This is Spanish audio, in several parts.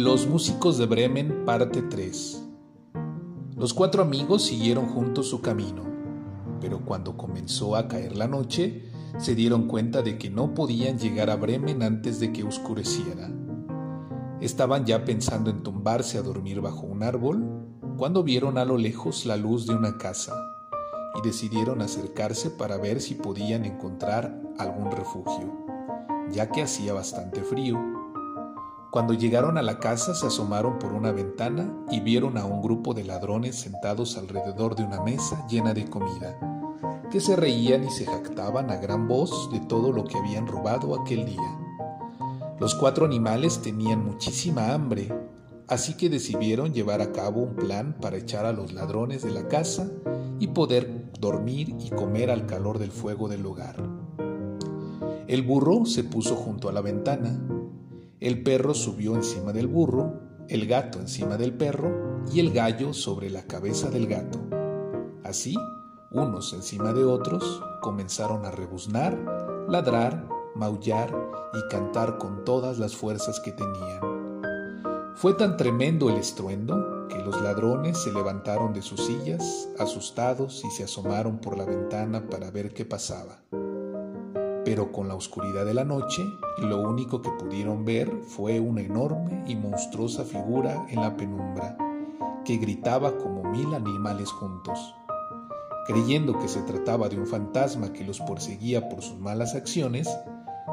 Los músicos de Bremen, parte 3. Los cuatro amigos siguieron juntos su camino, pero cuando comenzó a caer la noche, se dieron cuenta de que no podían llegar a Bremen antes de que oscureciera. Estaban ya pensando en tumbarse a dormir bajo un árbol cuando vieron a lo lejos la luz de una casa y decidieron acercarse para ver si podían encontrar algún refugio, ya que hacía bastante frío. Cuando llegaron a la casa se asomaron por una ventana y vieron a un grupo de ladrones sentados alrededor de una mesa llena de comida, que se reían y se jactaban a gran voz de todo lo que habían robado aquel día. Los cuatro animales tenían muchísima hambre, así que decidieron llevar a cabo un plan para echar a los ladrones de la casa y poder dormir y comer al calor del fuego del hogar. El burro se puso junto a la ventana, el perro subió encima del burro, el gato encima del perro y el gallo sobre la cabeza del gato. Así, unos encima de otros, comenzaron a rebuznar, ladrar, maullar y cantar con todas las fuerzas que tenían. Fue tan tremendo el estruendo que los ladrones se levantaron de sus sillas, asustados, y se asomaron por la ventana para ver qué pasaba. Pero con la oscuridad de la noche, lo único que pudieron ver fue una enorme y monstruosa figura en la penumbra, que gritaba como mil animales juntos. Creyendo que se trataba de un fantasma que los perseguía por sus malas acciones,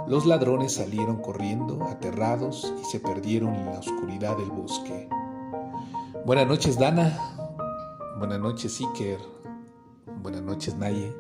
los ladrones salieron corriendo, aterrados, y se perdieron en la oscuridad del bosque. Buenas noches, Dana. Buenas noches, Iker. Buenas noches, Naye.